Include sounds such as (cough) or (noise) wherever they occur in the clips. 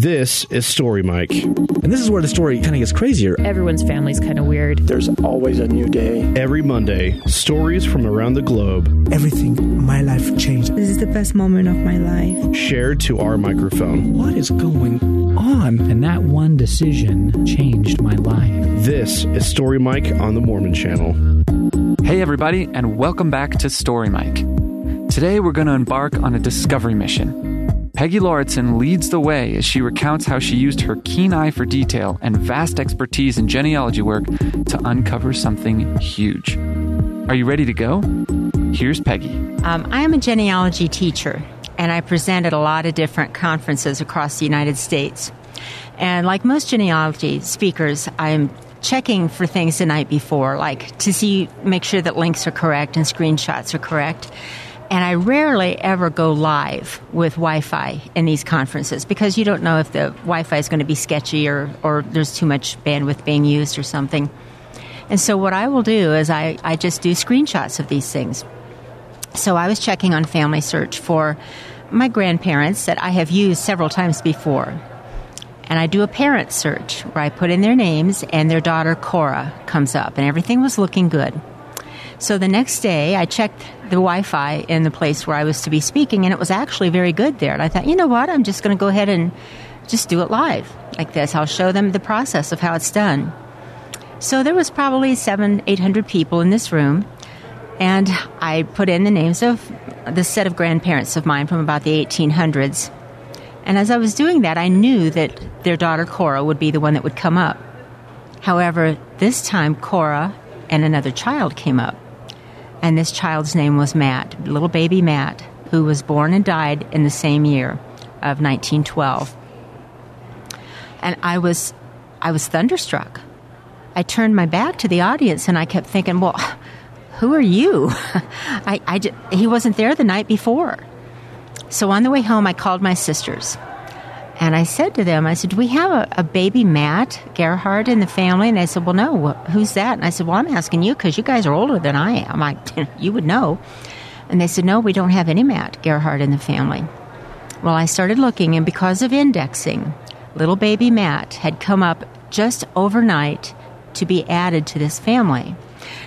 This is Story Mike. And this is where the story kind of gets crazier. Everyone's family's kind of weird. There's always a new day. Every Monday, stories from around the globe. Everything, my life changed. This is the best moment of my life. Shared to our microphone. What is going on? And that one decision changed my life. This is Story Mike on the Mormon Channel. Hey, everybody, and welcome back to Story Mike. Today, we're going to embark on a discovery mission. Peggy Lauritzen leads the way as she recounts how she used her keen eye for detail and vast expertise in genealogy work to uncover something huge. Are you ready to go? Here's Peggy. Um, I am a genealogy teacher, and I present at a lot of different conferences across the United States. And like most genealogy speakers, I am checking for things the night before, like to see, make sure that links are correct and screenshots are correct. And I rarely ever go live with Wi Fi in these conferences because you don't know if the Wi Fi is going to be sketchy or, or there's too much bandwidth being used or something. And so, what I will do is I, I just do screenshots of these things. So, I was checking on Family Search for my grandparents that I have used several times before. And I do a parent search where I put in their names and their daughter Cora comes up, and everything was looking good. So the next day, I checked the Wi Fi in the place where I was to be speaking, and it was actually very good there. And I thought, you know what? I'm just going to go ahead and just do it live like this. I'll show them the process of how it's done. So there was probably seven, eight hundred people in this room, and I put in the names of the set of grandparents of mine from about the 1800s. And as I was doing that, I knew that their daughter Cora would be the one that would come up. However, this time Cora and another child came up and this child's name was Matt, little baby Matt, who was born and died in the same year of 1912. And I was, I was thunderstruck. I turned my back to the audience and I kept thinking, well, who are you? (laughs) I, I, he wasn't there the night before. So on the way home, I called my sisters and I said to them, I said, Do we have a, a baby Matt Gerhardt in the family? And they said, Well, no. Who's that? And I said, Well, I'm asking you because you guys are older than I am. I, (laughs) you would know. And they said, No, we don't have any Matt Gerhardt in the family. Well, I started looking, and because of indexing, little baby Matt had come up just overnight to be added to this family.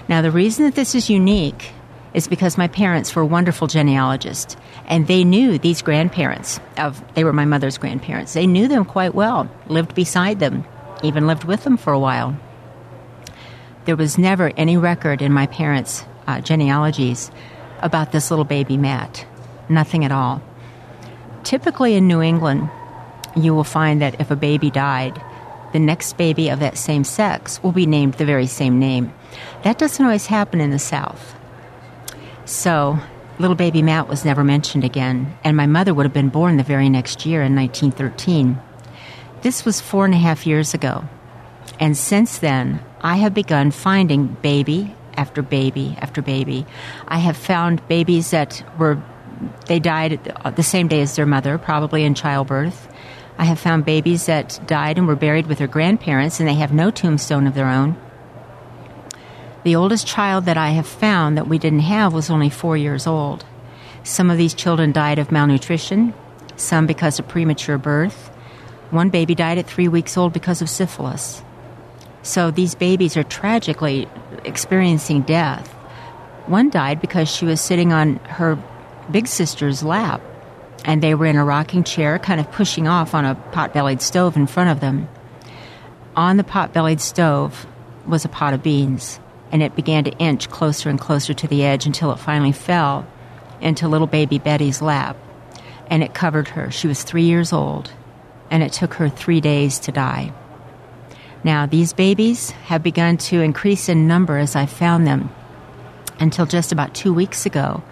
Now, the reason that this is unique is because my parents were wonderful genealogists and they knew these grandparents of they were my mother's grandparents. They knew them quite well lived beside them even lived with them for a while. There was never any record in my parents uh, genealogies about this little baby matt. Nothing at all. Typically in new england you will find that if a baby died the next baby of that same sex will be named the very same name. That doesn't always happen in the south so, little baby Matt was never mentioned again, and my mother would have been born the very next year in 1913. This was four and a half years ago, and since then, I have begun finding baby after baby after baby. I have found babies that were, they died uh, the same day as their mother, probably in childbirth. I have found babies that died and were buried with their grandparents, and they have no tombstone of their own. The oldest child that I have found that we didn't have was only four years old. Some of these children died of malnutrition, some because of premature birth. One baby died at three weeks old because of syphilis. So these babies are tragically experiencing death. One died because she was sitting on her big sister's lap, and they were in a rocking chair, kind of pushing off on a pot bellied stove in front of them. On the pot bellied stove was a pot of beans and it began to inch closer and closer to the edge until it finally fell into little baby Betty's lap. And it covered her. She was three years old, and it took her three days to die. Now, these babies have begun to increase in number as I found them. Until just about two weeks ago,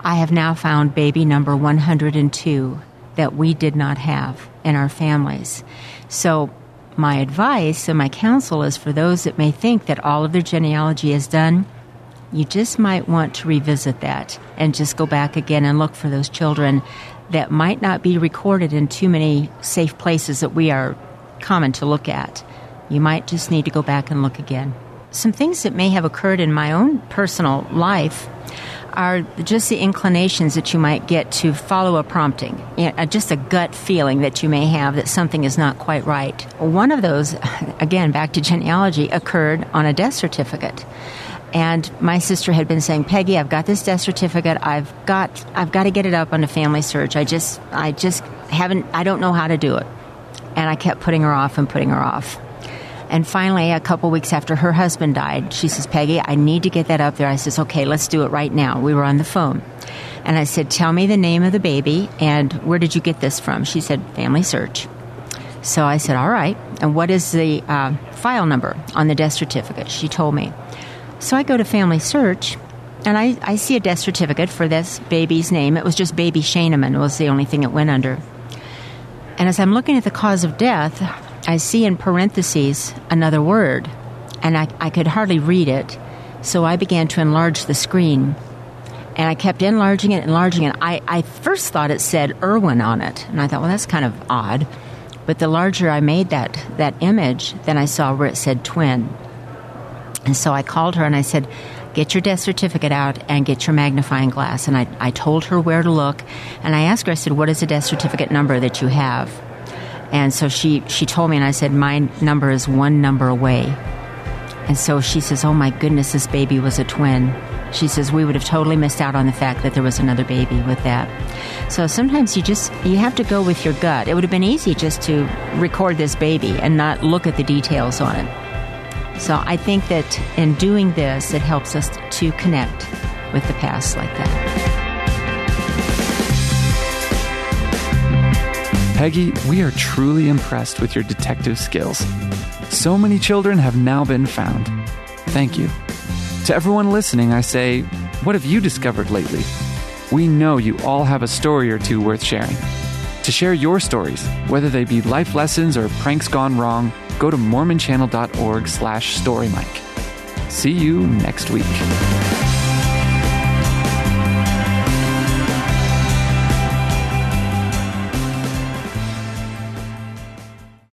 I have now found baby number 102 that we did not have in our families. So my advice and my counsel is for those that may think that all of their genealogy is done, you just might want to revisit that and just go back again and look for those children that might not be recorded in too many safe places that we are common to look at. You might just need to go back and look again. Some things that may have occurred in my own personal life. Are just the inclinations that you might get to follow a prompting, you uh, know, just a gut feeling that you may have that something is not quite right. One of those, (laughs) again, back to genealogy, occurred on a death certificate. And my sister had been saying, Peggy, I've got this death certificate. I've got, I've got to get it up on a family search. I just, I just haven't, I don't know how to do it. And I kept putting her off and putting her off. And finally, a couple weeks after her husband died, she says, Peggy, I need to get that up there. I says, okay, let's do it right now. We were on the phone. And I said, tell me the name of the baby and where did you get this from? She said, family search. So I said, all right. And what is the uh, file number on the death certificate? She told me. So I go to family search and I, I see a death certificate for this baby's name. It was just baby Shaneman was the only thing it went under. And as I'm looking at the cause of death, I see in parentheses another word, and I, I could hardly read it. So I began to enlarge the screen. And I kept enlarging it, enlarging it. I, I first thought it said Irwin on it. And I thought, well, that's kind of odd. But the larger I made that, that image, then I saw where it said twin. And so I called her and I said, Get your death certificate out and get your magnifying glass. And I, I told her where to look. And I asked her, I said, What is the death certificate number that you have? And so she, she told me, and I said, My number is one number away. And so she says, Oh my goodness, this baby was a twin. She says, We would have totally missed out on the fact that there was another baby with that. So sometimes you just, you have to go with your gut. It would have been easy just to record this baby and not look at the details on it. So I think that in doing this, it helps us to connect with the past like that. Peggy, we are truly impressed with your detective skills. So many children have now been found. Thank you. To everyone listening, I say, what have you discovered lately? We know you all have a story or two worth sharing. To share your stories, whether they be life lessons or pranks gone wrong, go to mormonchannel.org slash storymike. See you next week.